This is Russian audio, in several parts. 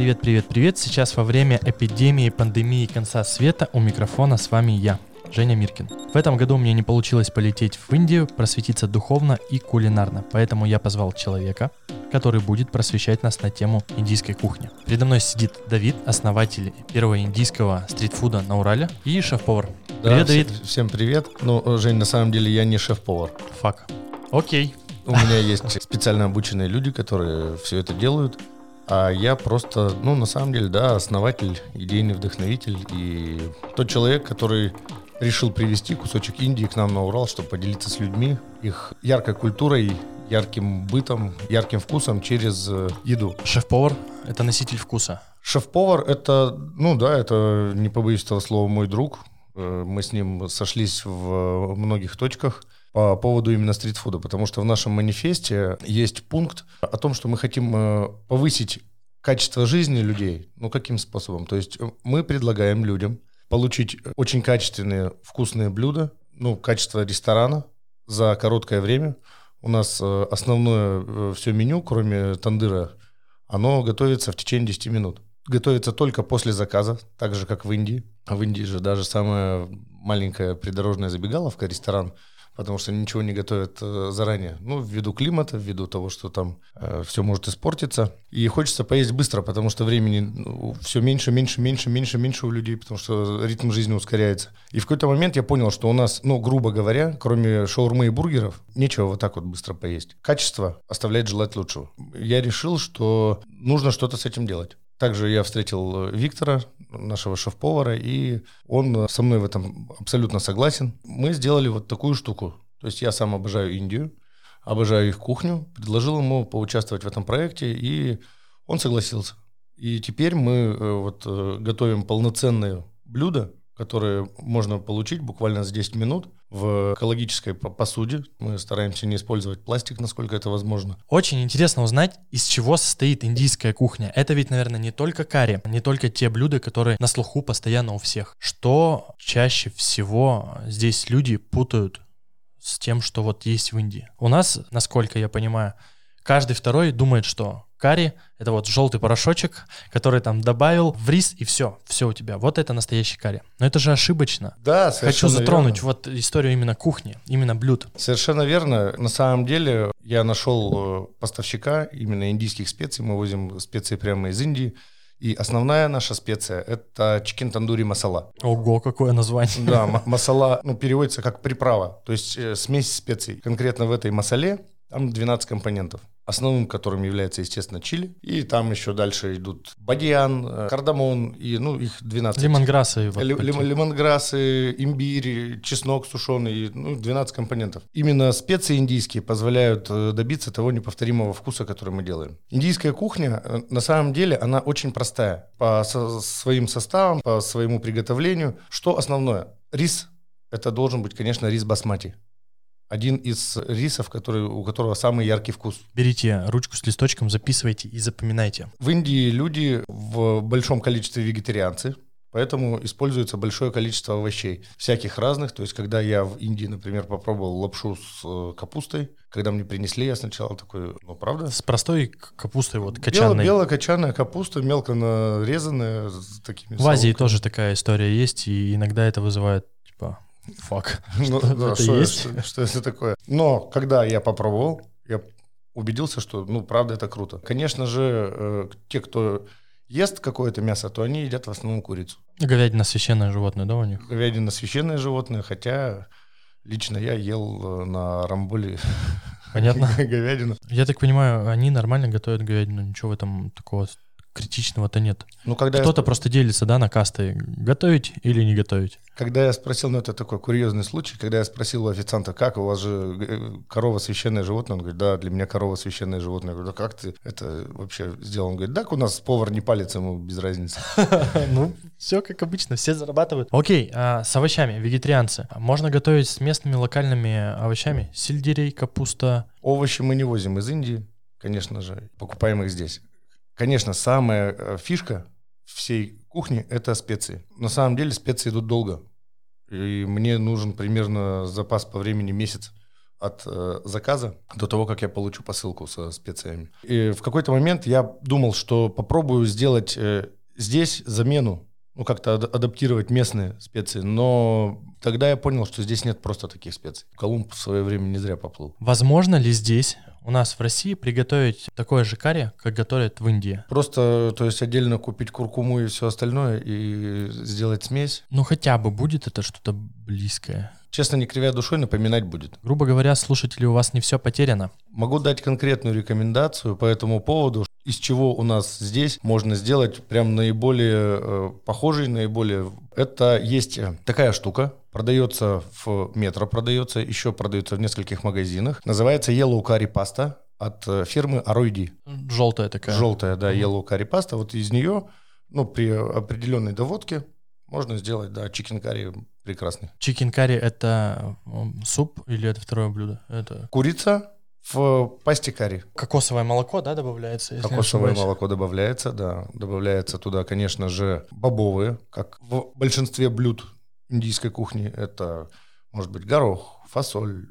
Привет, привет, привет. Сейчас во время эпидемии, пандемии конца света у микрофона с вами я, Женя Миркин. В этом году мне не получилось полететь в Индию, просветиться духовно и кулинарно, поэтому я позвал человека, который будет просвещать нас на тему индийской кухни. Передо мной сидит Давид, основатель первого индийского стритфуда на Урале и шеф-повар. Да, привет, Давид. Всем привет. Ну, Жень, на самом деле я не шеф-повар. Фак. Окей. У меня есть специально обученные люди, которые все это делают. А я просто, ну, на самом деле, да, основатель, идейный вдохновитель и тот человек, который решил привести кусочек Индии к нам на Урал, чтобы поделиться с людьми их яркой культурой, ярким бытом, ярким вкусом через э, еду. Шеф-повар — это носитель вкуса. Шеф-повар — это, ну да, это, не побоюсь этого слова, мой друг. Э, Мы с ним сошлись в многих точках по поводу именно стритфуда, потому что в нашем манифесте есть пункт о том, что мы хотим э, повысить качество жизни людей. Ну, каким способом? То есть э, мы предлагаем людям получить очень качественные, вкусные блюда, ну, качество ресторана за короткое время. У нас э, основное э, все меню, кроме тандыра, оно готовится в течение 10 минут. Готовится только после заказа, так же, как в Индии. А в Индии же даже самая маленькая придорожная забегаловка, ресторан, потому что ничего не готовят э, заранее. Ну, ввиду климата, ввиду того, что там э, все может испортиться. И хочется поесть быстро, потому что времени ну, все меньше, меньше, меньше, меньше, меньше у людей, потому что ритм жизни ускоряется. И в какой-то момент я понял, что у нас, ну, грубо говоря, кроме шаурмы и бургеров, нечего вот так вот быстро поесть. Качество оставляет желать лучшего. Я решил, что нужно что-то с этим делать. Также я встретил э, Виктора, нашего шеф-повара, и он э, со мной в этом абсолютно согласен. Мы сделали вот такую штуку. То есть я сам обожаю Индию, обожаю их кухню, предложил ему поучаствовать в этом проекте, и он согласился. И теперь мы э, вот готовим полноценные блюда, которые можно получить буквально за 10 минут в экологической посуде. Мы стараемся не использовать пластик, насколько это возможно. Очень интересно узнать, из чего состоит индийская кухня. Это ведь, наверное, не только карри, не только те блюда, которые на слуху постоянно у всех. Что чаще всего здесь люди путают с тем, что вот есть в Индии? У нас, насколько я понимаю, каждый второй думает, что карри — это вот желтый порошочек, который там добавил в рис, и все, все у тебя. Вот это настоящий карри. Но это же ошибочно. Да, Хочу затронуть верно. вот историю именно кухни, именно блюд. Совершенно верно. На самом деле я нашел э, поставщика именно индийских специй. Мы возим специи прямо из Индии. И основная наша специя – это чикен тандури масала. Ого, какое название. Да, масала ну, переводится как приправа, то есть э, смесь специй. Конкретно в этой масале там 12 компонентов основным которым является, естественно, чили. И там еще дальше идут бадьян, э, кардамон, и, ну, их 12. Лимонграссы. Вот Лим, лимонграссы, имбирь, чеснок сушеный, ну, 12 компонентов. Именно специи индийские позволяют э, добиться того неповторимого вкуса, который мы делаем. Индийская кухня, э, на самом деле, она очень простая по со своим составам, по своему приготовлению. Что основное? Рис – это должен быть, конечно, рис басмати один из рисов, который, у которого самый яркий вкус. Берите ручку с листочком, записывайте и запоминайте. В Индии люди в большом количестве вегетарианцы, Поэтому используется большое количество овощей, всяких разных. То есть, когда я в Индии, например, попробовал лапшу с э, капустой, когда мне принесли, я сначала такой, ну правда? С простой капустой, вот качанной. Белая, качанная капуста, мелко нарезанная, с такими В Азии тоже такая история есть, и иногда это вызывает, типа, Фак. Ну, да, что, есть? Что, что это такое? Но когда я попробовал, я убедился, что, ну, правда, это круто. Конечно же, э, те, кто ест какое-то мясо, то они едят в основном курицу. Говядина священное животное, да, у них? Говядина священное животное, хотя лично я ел э, на рамболе Понятно. говядину. Я так понимаю, они нормально готовят говядину, ничего в этом такого критичного-то нет. Ну, когда Кто-то я... просто делится, да, на касты, готовить или не готовить. Когда я спросил, ну это такой курьезный случай, когда я спросил у официанта, как у вас же э, корова священное животное, он говорит, да, для меня корова священное животное. Я говорю, да как ты это вообще сделал? Он говорит, так у нас повар не палец, ему без разницы. Ну, все как обычно, все зарабатывают. Окей, а с овощами, вегетарианцы. Можно готовить с местными локальными овощами? Сельдерей, капуста? Овощи мы не возим из Индии, конечно же, покупаем их здесь. Конечно, самая э, фишка всей кухни – это специи. На самом деле специи идут долго. И мне нужен примерно запас по времени месяц от э, заказа до того, как я получу посылку со специями. И в какой-то момент я думал, что попробую сделать э, здесь замену, ну как-то ад- адаптировать местные специи, но тогда я понял, что здесь нет просто таких специй. Колумб в свое время не зря поплыл. Возможно ли здесь, у нас в России, приготовить такое же карри, как готовят в Индии? Просто, то есть отдельно купить куркуму и все остальное и сделать смесь. Ну хотя бы будет это что-то близкое. Честно, не кривя душой, напоминать будет. Грубо говоря, слушатели, у вас не все потеряно. Могу дать конкретную рекомендацию по этому поводу, из чего у нас здесь можно сделать прям наиболее э, похожий, наиболее... Это есть э, такая штука, продается в метро, продается, еще продается в нескольких магазинах. Называется Yellow Curry Pasta от э, фирмы Aroidi. Желтая такая. Желтая, да, Yellow Curry Pasta. Вот из нее, ну, при определенной доводке можно сделать, да, chicken curry прекрасный. Chicken curry это м, суп или это второе блюдо? Это Курица в пасте карри. кокосовое молоко, да, добавляется? Кокосовое молоко добавляется, да. Добавляется туда, конечно же, бобовые, как в большинстве блюд индийской кухни. Это может быть горох, фасоль,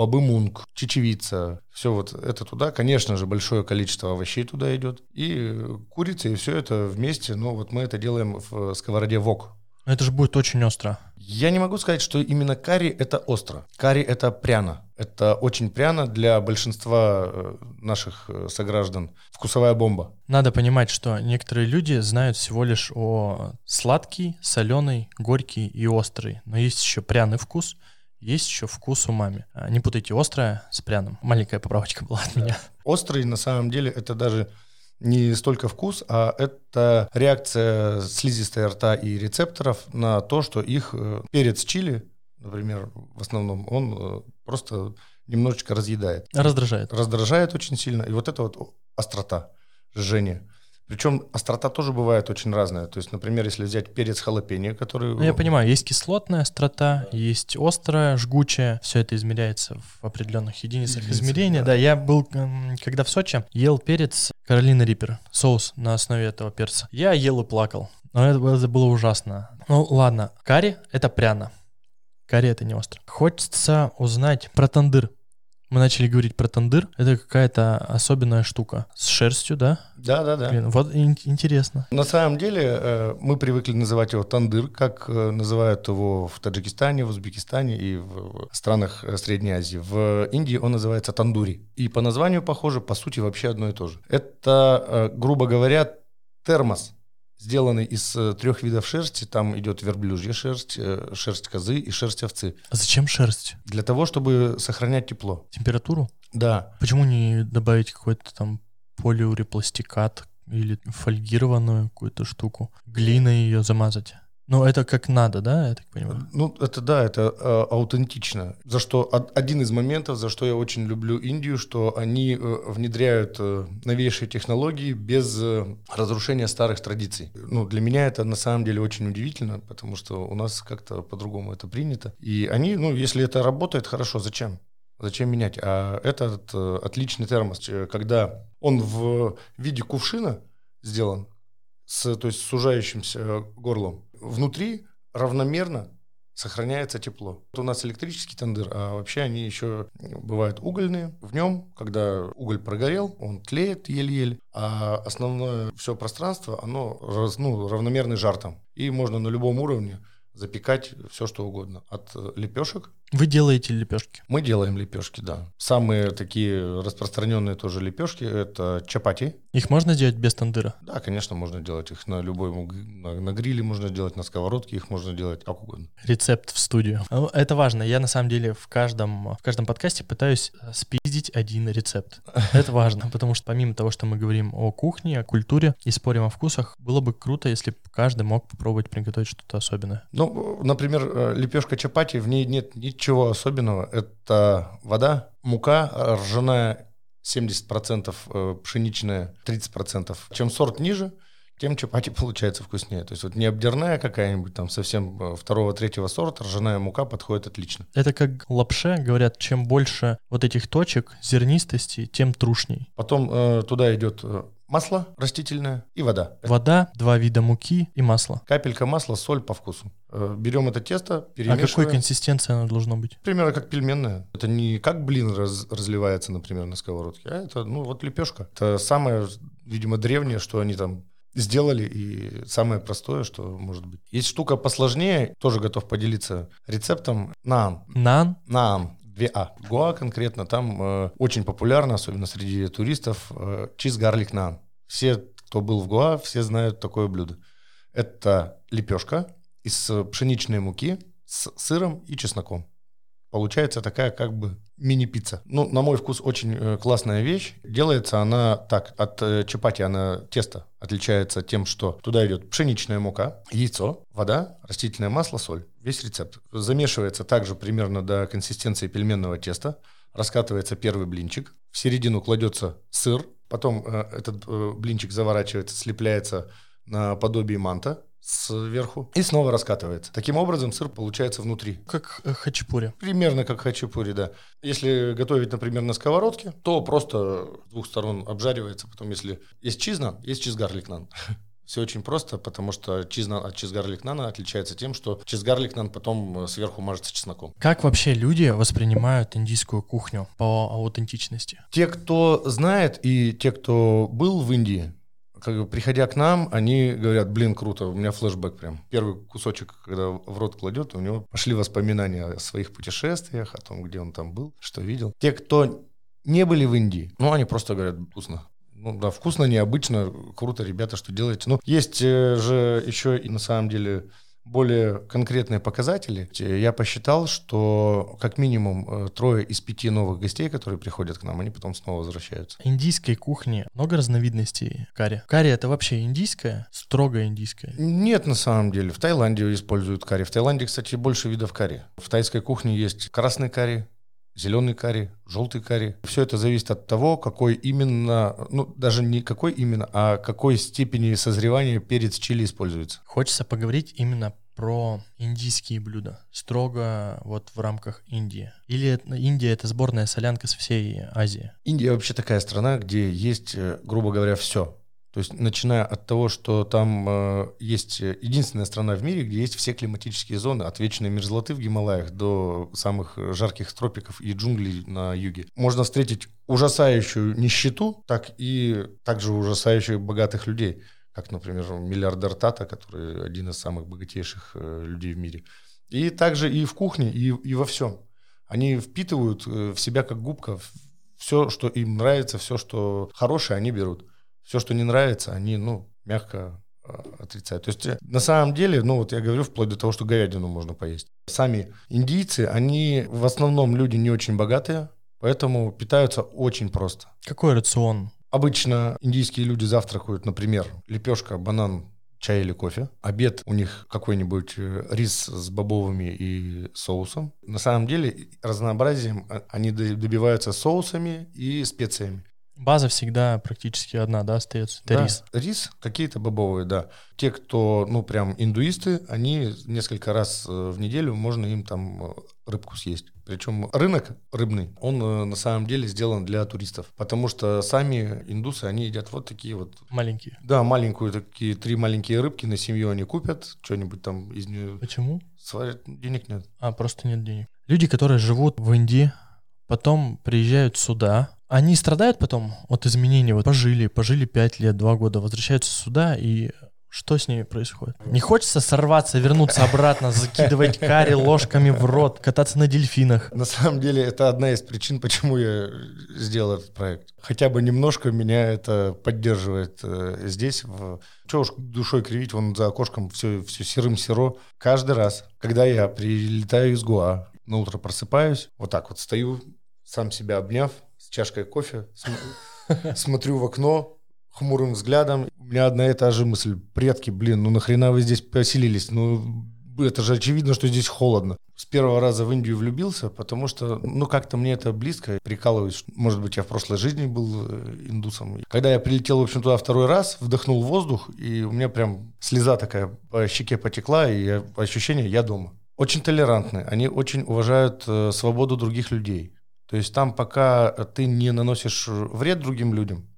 бобы мунг, чечевица. Все вот это туда. Конечно же, большое количество овощей туда идет. И курица, и все это вместе. Ну, вот мы это делаем в сковороде вок. Это же будет очень остро. Я не могу сказать, что именно карри это остро. Карри это пряно. Это очень пряно для большинства э, наших э, сограждан. Вкусовая бомба. Надо понимать, что некоторые люди знают всего лишь о сладкий, соленый, горький и острый. Но есть еще пряный вкус, есть еще вкус умами. А, Не путайте острое с пряным. Маленькая поправочка была от меня. Острый на самом деле это даже не столько вкус, а это реакция слизистой рта и рецепторов на то, что их э, перец чили, например, в основном, он просто немножечко разъедает. Раздражает. раздражает очень сильно. И вот это вот острота, жжение. Причем острота тоже бывает очень разная. То есть, например, если взять перец халапеньо, который... Ну, я понимаю, есть кислотная острота, есть острая, жгучая. Все это измеряется в определенных единицах Единицах, измерения. да. Да. я был, когда в Сочи, ел перец Каролина Риппер, соус на основе этого перца. Я ел и плакал. Но это было ужасно. Ну, ладно. Карри — это пряно. Карри — это не остро. Хочется узнать про тандыр. Мы начали говорить про тандыр. Это какая-то особенная штука. С шерстью, да? Да, да, да. Блин, вот ин- интересно. На самом деле э, мы привыкли называть его тандыр, как э, называют его в Таджикистане, в Узбекистане и в странах э, Средней Азии. В Индии он называется тандури. И по названию похоже, по сути вообще одно и то же. Это, э, грубо говоря, термос, сделанный из э, трех видов шерсти. Там идет верблюжья шерсть, э, шерсть козы и шерсть овцы. А зачем шерсть? Для того, чтобы сохранять тепло. Температуру? Да, Почему не добавить какой-то там полиурепластикат или фольгированную какую-то штуку, глиной ее замазать? Ну, это как надо, да, я так понимаю? Ну, это да, это э, аутентично. За что од- один из моментов, за что я очень люблю Индию, что они э, внедряют э, новейшие технологии без э, разрушения старых традиций. Ну, для меня это на самом деле очень удивительно, потому что у нас как-то по-другому это принято. И они, ну, если это работает, хорошо, зачем? Зачем менять? А этот э, отличный термос, э, когда он в виде кувшина сделан, с, то есть с сужающимся э, горлом, внутри равномерно сохраняется тепло. Вот у нас электрический тандыр, а вообще они еще бывают угольные. В нем, когда уголь прогорел, он тлеет еле-еле, а основное все пространство, оно раз- ну, равномерный жар там. И можно на любом уровне запекать все, что угодно. От лепешек Вы делаете лепешки. мы делаем лепешки, да. Самые такие распространенные тоже лепешки это чапати. Их можно сделать без тандыра? Да, конечно, можно делать их на любой на, на гриле, можно делать на сковородке, их можно делать как угодно. Рецепт в студию. Ну, Это важно. Я на самом деле в каждом, в каждом подкасте пытаюсь э, спиздить один рецепт. Это важно, потому что помимо того, что мы говорим о кухне, о культуре и спорим о вкусах, было бы круто, если бы каждый мог попробовать приготовить что-то особенное. Ну, например, э, лепешка чапати, в ней нет ничего особенного. Это вода, мука ржаная 70%, э, пшеничная 30%. Чем сорт ниже, тем чапати получается вкуснее. То есть вот не обдерная какая-нибудь там совсем э, второго-третьего сорта, ржаная мука подходит отлично. Это как лапше, говорят, чем больше вот этих точек зернистости, тем трушней. Потом э, туда идет э, масло растительное и вода. Вода, два вида муки и масло. Капелька масла, соль по вкусу. Э, Берем это тесто, А перемешиваем. какой консистенции оно должно быть? Примерно как пельменная. Это не как блин раз- разливается, например, на сковородке, а это, ну, вот лепешка. Это самое, видимо, древнее, что они там сделали, и самое простое, что может быть. Есть штука посложнее, тоже готов поделиться рецептом. Наан. Нан, Наан. 2А. Гоа конкретно, там э, очень популярно, особенно среди туристов, э, чиз гарлик наан. Все, кто был в Гоа, все знают такое блюдо. Это лепешка из э, пшеничной муки с сыром и чесноком. Получается такая как бы мини-пицца. Ну, на мой вкус, очень э, классная вещь. Делается она так, от э, чапати она тесто отличается тем, что туда идет пшеничная мука, яйцо, вода, растительное масло, соль. Весь рецепт. Замешивается также примерно до консистенции пельменного теста. Раскатывается первый блинчик. В середину кладется сыр. Потом э, этот э, блинчик заворачивается, слепляется на подобие манта сверху и снова раскатывается. Таким образом сыр получается внутри. как э, хачапури. Примерно как хачапури, да. Если готовить, например, на сковородке, то просто с двух сторон обжаривается. Потом, если есть чизнан, есть чизгарлик нан. Все очень просто, потому что чизнан от чизгарлик нана отличается тем, что чизгарлик нан потом э, сверху мажется чесноком. Как вообще люди воспринимают индийскую кухню по аутентичности? Те, кто знает, и те, кто был в Индии, как бы, приходя к нам, они говорят, блин, круто, у меня флешбэк прям. Первый кусочек, когда в рот кладет, у него пошли воспоминания о своих путешествиях, о том, где он там был, что видел. Те, кто не были в Индии, ну, они просто говорят, вкусно. Ну да, вкусно, необычно, круто, ребята, что делаете. Ну, есть э, же еще и на самом деле более конкретные показатели. Я посчитал, что как минимум э, трое из пяти новых гостей, которые приходят к нам, они потом снова возвращаются. Индийской кухни много разновидностей карри. Карри это вообще индийское? Строго индийское? Нет, на самом деле. В Таиланде используют карри. В Таиланде, кстати, больше видов карри. В тайской кухне есть красный карри, зеленый карри, желтый карри. Все это зависит от того, какой именно, ну, даже не какой именно, а какой степени созревания перец чили используется. Хочется поговорить именно про индийские блюда. Строго вот в рамках Индии. Или это- Индия — это сборная солянка со всей Азии? Индия вообще такая страна, где есть, э, грубо говоря, все. То есть, начиная от того, что там э, есть единственная страна в мире, где есть все климатические зоны, от вечной мерзлоты в Гималаях до самых жарких тропиков и джунглей на юге. Можно встретить ужасающую нищету, так и также ужасающих богатых людей, как, например, миллиардер Тата, который один из самых богатейших э, людей в мире. И также и в кухне, и, и во всем. Они впитывают э, в себя как губка все, что им нравится, все, что хорошее, они берут. Все, что не нравится, они, ну, мягко э, отрицают. То есть, э, на самом деле, ну, вот я говорю, вплоть до того, что говядину можно поесть. Сами индийцы, они в основном люди не очень богатые, поэтому питаются очень просто. Какой рацион? Обычно индийские люди завтракают, например, лепешка, банан, чай или кофе. Обед у них какой-нибудь э, рис с бобовыми и соусом. На самом деле разнообразием а- они добиваются соусами и специями. База всегда практически одна, да, остается? Это Да, рис. Рис, какие-то бобовые, да. Те, кто, ну, прям индуисты, они несколько раз э, в неделю можно им там э, рыбку съесть. Причем рынок рыбный, он э, на самом деле сделан для туристов. Потому что сами индусы, они едят вот такие вот Маленькие. Да, маленькую, такие три маленькие рыбки на семью они купят, что-нибудь там из нее Почему? сварят, денег нет. А, просто нет денег. Люди, которые живут в Индии, потом приезжают сюда, они страдают потом от изменений. Вот пожили, пожили 5 лет, 2 года, возвращаются сюда, и что с ними происходит? Не хочется сорваться, вернуться обратно, закидывать карри ложками в рот, кататься на дельфинах. На самом деле это одна из причин, почему я сделал этот проект. Хотя бы немножко меня это поддерживает э, здесь. В... Че уж душой кривить, вон за окошком все, все серым-серо. Каждый раз, когда я прилетаю из Гуа, на утро просыпаюсь, вот так вот стою, сам себя обняв, чашкой кофе, см- смотрю в окно, хмурым взглядом. У меня одна и та же мысль. Предки, блин, ну нахрена вы здесь поселились? Ну, это же очевидно, что здесь холодно. С первого раза в Индию влюбился, потому что, ну, как-то мне это близко. Прикалываюсь, может быть, я в прошлой жизни был э, индусом. Когда я прилетел, в общем, туда второй раз, вдохнул воздух, и у меня прям слеза такая по щеке потекла, и ощущение «я дома». Очень толерантны, они очень уважают э, свободу других людей. То есть там, пока ты не наносишь вред другим людям,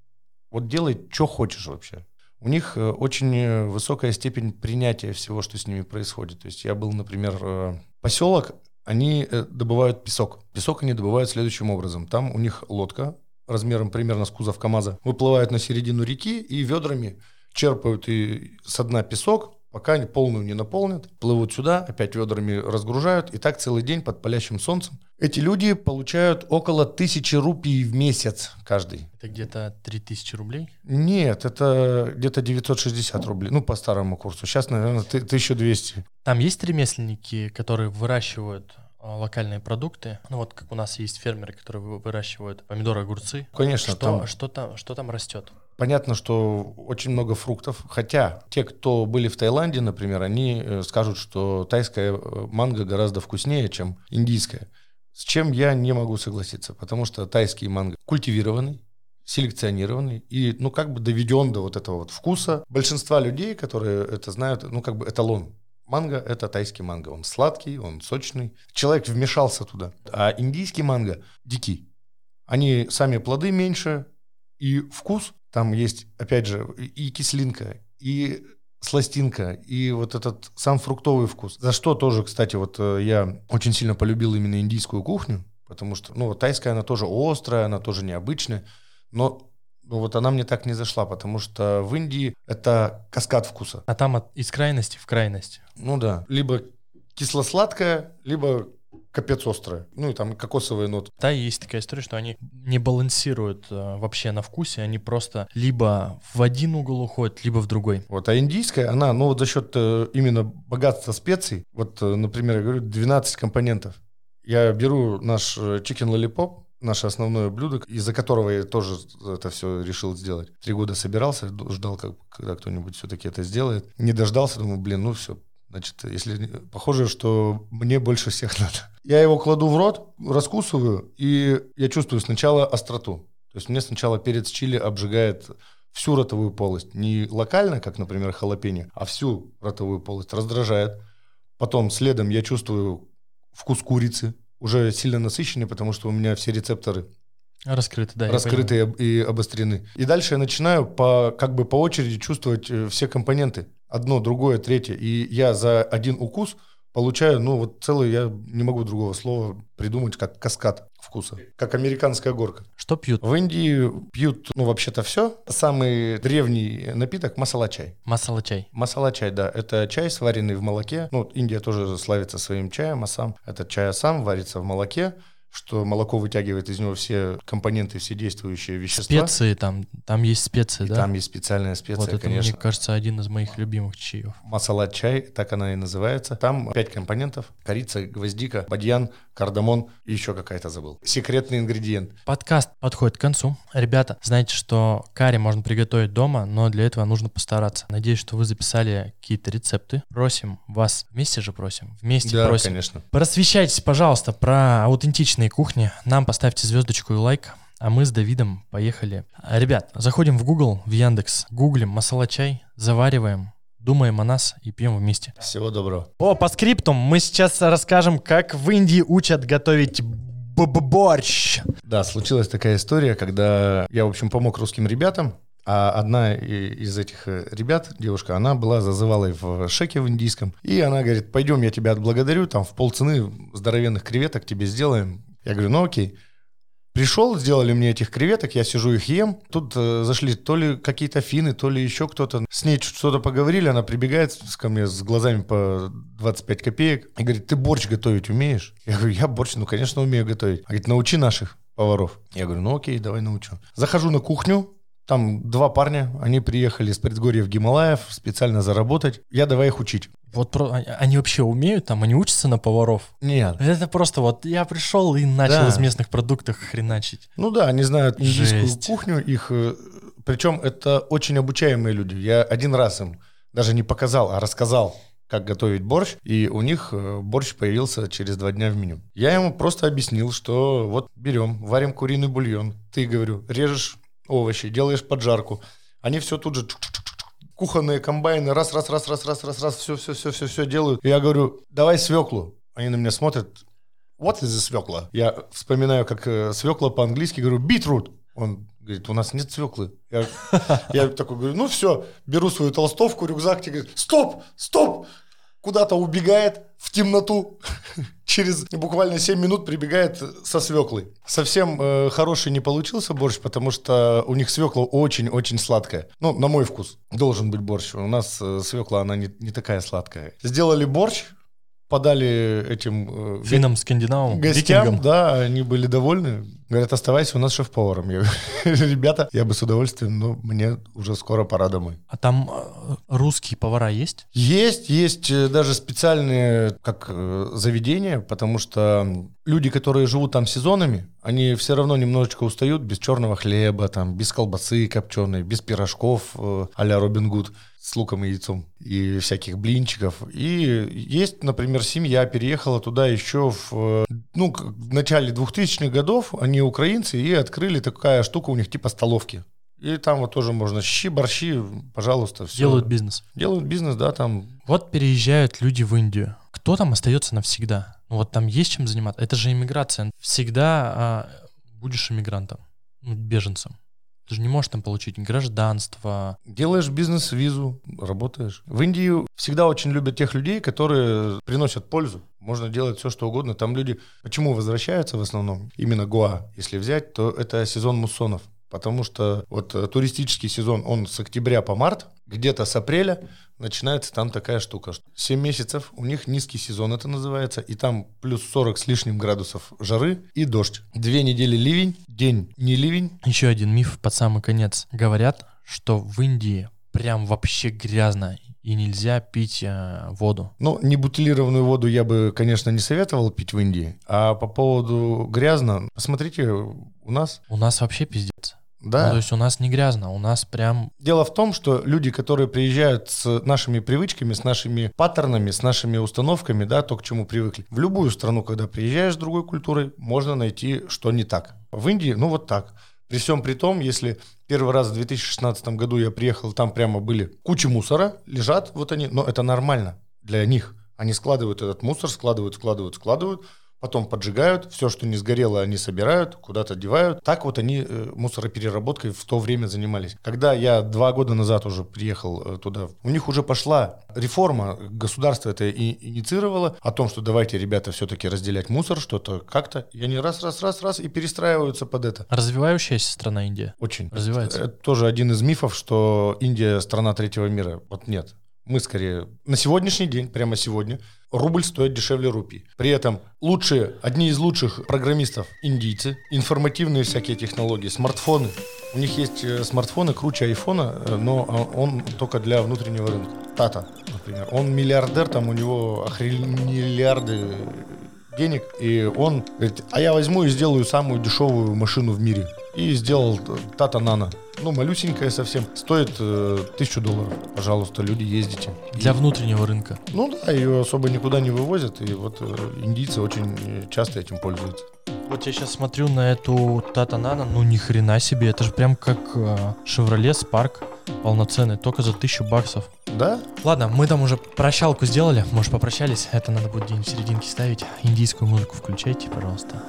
Вот делай, что хочешь вообще. У них э, очень э, высокая степень принятия всего, что с ними происходит. То есть я был, например, э, поселок, они добывают песок. Песок они добывают следующим образом. Там у них лодка размером примерно с кузов КАМАЗа выплывает на середину реки и ведрами черпают и со дна песок, пока они полную не наполнят, плывут сюда, опять ведрами разгружают, и так целый день под палящим солнцем. Эти люди получают около тысячи рупий в месяц каждый. Это где-то 3000 рублей? Нет, это где-то 960 рублей, ну, по старому курсу. Сейчас, наверное, 1200. Там есть ремесленники, которые выращивают а, локальные продукты. Ну вот как у нас есть фермеры, которые выращивают помидоры, огурцы. Конечно. Что там, что там, что там растет? Понятно, что очень много фруктов, хотя те, кто были в Таиланде, например, они э, скажут, что тайская э, манго гораздо вкуснее, чем индийская. С чем я не могу согласиться, потому что тайский манго культивированный, селекционированный и, ну, как бы доведен до вот этого вот вкуса. Большинства людей, которые это знают, ну, как бы эталон. Манго – это тайский манго. Он сладкий, он сочный. Человек вмешался туда. А индийский манго дикий. Они сами плоды меньше, и вкус там есть, опять же, и кислинка, и сластинка, и вот этот сам фруктовый вкус. За что тоже, кстати, вот э, я очень сильно полюбил именно индийскую кухню, потому что, ну, вот тайская, она тоже острая, она тоже необычная, но ну, вот она мне так не зашла, потому что в Индии это каскад вкуса. А там от, из крайности в крайность. Ну да, либо кисло-сладкое, либо капец острое. Ну и там кокосовые ноты. Да, есть такая история, что они не балансируют э, вообще на вкусе, они просто либо в один угол уходят, либо в другой. Вот, а индийская, она, ну вот за счет э, именно богатства специй, вот, э, например, я говорю, 12 компонентов. Я беру наш chicken lollipop, наше основное блюдо, из-за которого я тоже это все решил сделать. Три года собирался, ждал, как, когда кто-нибудь все-таки это сделает. Не дождался, думаю, блин, ну все, Значит, если похоже, что мне больше всех надо. Я его кладу в рот, раскусываю, и я чувствую сначала остроту. То есть мне сначала перец чили обжигает всю ротовую полость. Не локально, как, например, халапеньо, а всю ротовую полость. Раздражает. Потом следом я чувствую вкус курицы, уже сильно насыщенный, потому что у меня все рецепторы Раскрыты, да. Раскрыты и обострены. И дальше я начинаю по, как бы по очереди чувствовать э, все компоненты одно, другое, третье, и я за один укус получаю, ну, вот целый, я не могу другого слова придумать, как каскад вкуса, как американская горка. Что пьют? В Индии пьют, ну, вообще-то все. Самый древний напиток – масала-чай. Масала-чай. Масала-чай, да. Это чай, сваренный в молоке. Ну, Индия тоже славится своим чаем, асам. Этот чай асам варится в молоке что молоко вытягивает из него все компоненты, все действующие вещества. Специи там, там есть специи, и да? Там есть специальная специя, вот это, конечно. мне кажется, один из моих любимых чаев. Масала чай, так она и называется. Там пять компонентов. Корица, гвоздика, бадьян, кардамон и еще какая-то забыл. Секретный ингредиент. Подкаст подходит к концу. Ребята, знаете, что карри можно приготовить дома, но для этого нужно постараться. Надеюсь, что вы записали какие-то рецепты. Просим вас, вместе же просим, вместе да, просим. конечно. Просвещайтесь, пожалуйста, про аутентичные личной кухни. Нам поставьте звездочку и лайк. А мы с Давидом поехали. Ребят, заходим в Google, в Яндекс, гуглим масала чай, завариваем, думаем о нас и пьем вместе. Всего доброго. О, по скриптум мы сейчас расскажем, как в Индии учат готовить борщ. Да, случилась такая история, когда я, в общем, помог русским ребятам, а одна из этих э, ребят, девушка, она была зазывалой в шеке в индийском. И она говорит, пойдем, я тебя отблагодарю, там в полцены здоровенных креветок тебе сделаем. Я говорю, ну окей. Пришел, сделали мне этих креветок, я сижу их ем. Тут э, зашли то ли какие-то финны, то ли еще кто-то. С ней что-то поговорили, она прибегает ко мне с глазами по 25 копеек и говорит, ты борщ готовить умеешь? Я говорю, я борщ, ну, конечно, умею готовить. Она говорит, научи наших поваров. Я говорю, ну окей, давай научу. Захожу на кухню, там два парня, они приехали с предгорья в Гималаев специально заработать. Я давай их учить. Вот про, а, они вообще умеют там, они учатся на поваров? Нет. Это просто вот я пришел и начал да. из местных продуктов хреначить. Ну да, они знают индийскую Жесть. кухню, их, э, причем это очень обучаемые люди. Я один раз им даже не показал, а рассказал, как готовить борщ, и у них э, борщ появился через два дня в меню. Я ему просто объяснил, что вот берем, варим куриный бульон, ты, говорю, режешь овощи, делаешь поджарку. Они все тут же кухонные комбайны, раз, раз, раз, раз, раз, раз, раз, все, все, все, все, все делают. И я говорю, давай свеклу. Они на меня смотрят, what is the свекла? Я вспоминаю, как э, свекла по-английски, говорю, beetroot. Он Говорит, у нас нет свеклы. Я, я такой говорю, ну все, беру свою толстовку, рюкзак, тебе говорит, стоп, стоп, куда-то убегает в темноту, через буквально 7 минут прибегает со свеклой. Совсем э, хороший не получился борщ, потому что у них свекла очень-очень сладкая. Ну, на мой вкус, должен быть борщ. У нас э, свекла, она не, не такая сладкая. Сделали борщ, подали этим э, финам, скандинавам, гостям, викингам. да, они были довольны. Говорят, оставайся у нас шеф-поваром. Я, Ребята, я бы с удовольствием, но мне уже скоро пора домой. А там э, русские повара есть? Есть, есть э, даже специальные как заведения, потому что люди, которые живут там сезонами, они все равно немножечко устают без черного хлеба, там, без колбасы копченой, без пирожков а-ля Робин Гуд с луком и яйцом и всяких блинчиков. И есть, например, семья переехала туда еще в, ну, в начале 2000-х годов, они украинцы, и открыли такая штука у них типа столовки. И там вот тоже можно щи, борщи, пожалуйста. Все. Делают бизнес. Делают бизнес, да, там. Вот переезжают люди в Индию. Кто там остается навсегда? Ну, вот там есть чем заниматься. Это же иммиграция. Всегда а, будешь иммигрантом, ну, беженцем. Ты же не можешь там получить гражданство. Делаешь бизнес-визу, работаешь. В Индии всегда очень любят тех людей, которые приносят пользу. Можно делать все, что угодно. Там люди почему возвращаются в основном? Именно Гоа, если взять, то это сезон муссонов. Потому что вот э, туристический сезон, он с октября по март, где-то с апреля начинается там такая штука. 7 месяцев, у них низкий сезон это называется, и там плюс 40 с лишним градусов жары и дождь. Две недели ливень, день не ливень. Еще один миф под самый конец. Говорят, что в Индии прям вообще грязно и нельзя пить э, воду. Ну, не бутилированную воду я бы, конечно, не советовал пить в Индии. А по поводу грязно, посмотрите, у нас... У нас вообще пиздец. Да. Ну, то есть у нас не грязно, у нас прям... Дело в том, что люди, которые приезжают с нашими привычками, с нашими паттернами, с нашими установками, да, то, к чему привыкли, в любую страну, когда приезжаешь с другой культурой, можно найти, что не так. В Индии, ну вот так. При всем при том, если первый раз в 2016 году я приехал, там прямо были кучи мусора, лежат вот они, но это нормально для них. Они складывают этот мусор, складывают, складывают, складывают, потом поджигают, все, что не сгорело, они собирают, куда-то девают. Так вот они э, мусоропереработкой в то время занимались. Когда я два года назад уже приехал э, туда, у них уже пошла реформа, государство это и инициировало, о том, что давайте, ребята, все-таки разделять мусор, что-то как-то. И они раз, раз, раз, раз и перестраиваются под это. Развивающаяся страна Индия? Очень. Развивается. Это тоже один из мифов, что Индия страна третьего мира. Вот нет. Мы скорее на сегодняшний день, прямо сегодня, рубль стоит дешевле рупий. При этом лучшие, одни из лучших программистов индийцы, информативные всякие технологии, смартфоны. У них есть э, смартфоны круче айфона, э, но а, он только для внутреннего рынка. Тата, например. Он миллиардер, там у него миллиарды денег, и он говорит, а я возьму и сделаю самую дешевую машину в мире. И сделал Тата Нано. Ну, малюсенькая совсем. Стоит э, тысячу долларов. Пожалуйста, люди, ездите. Для внутреннего рынка. Ну да, ее особо никуда не вывозят. И вот э, индийцы очень часто этим пользуются. Вот я сейчас смотрю на эту Тата Нано, ну ни хрена себе, это же прям как Шевроле э, Спарк полноценный, только за тысячу баксов. Да? Ладно, мы там уже прощалку сделали, может попрощались, это надо будет день в серединке ставить. Индийскую музыку включайте, пожалуйста.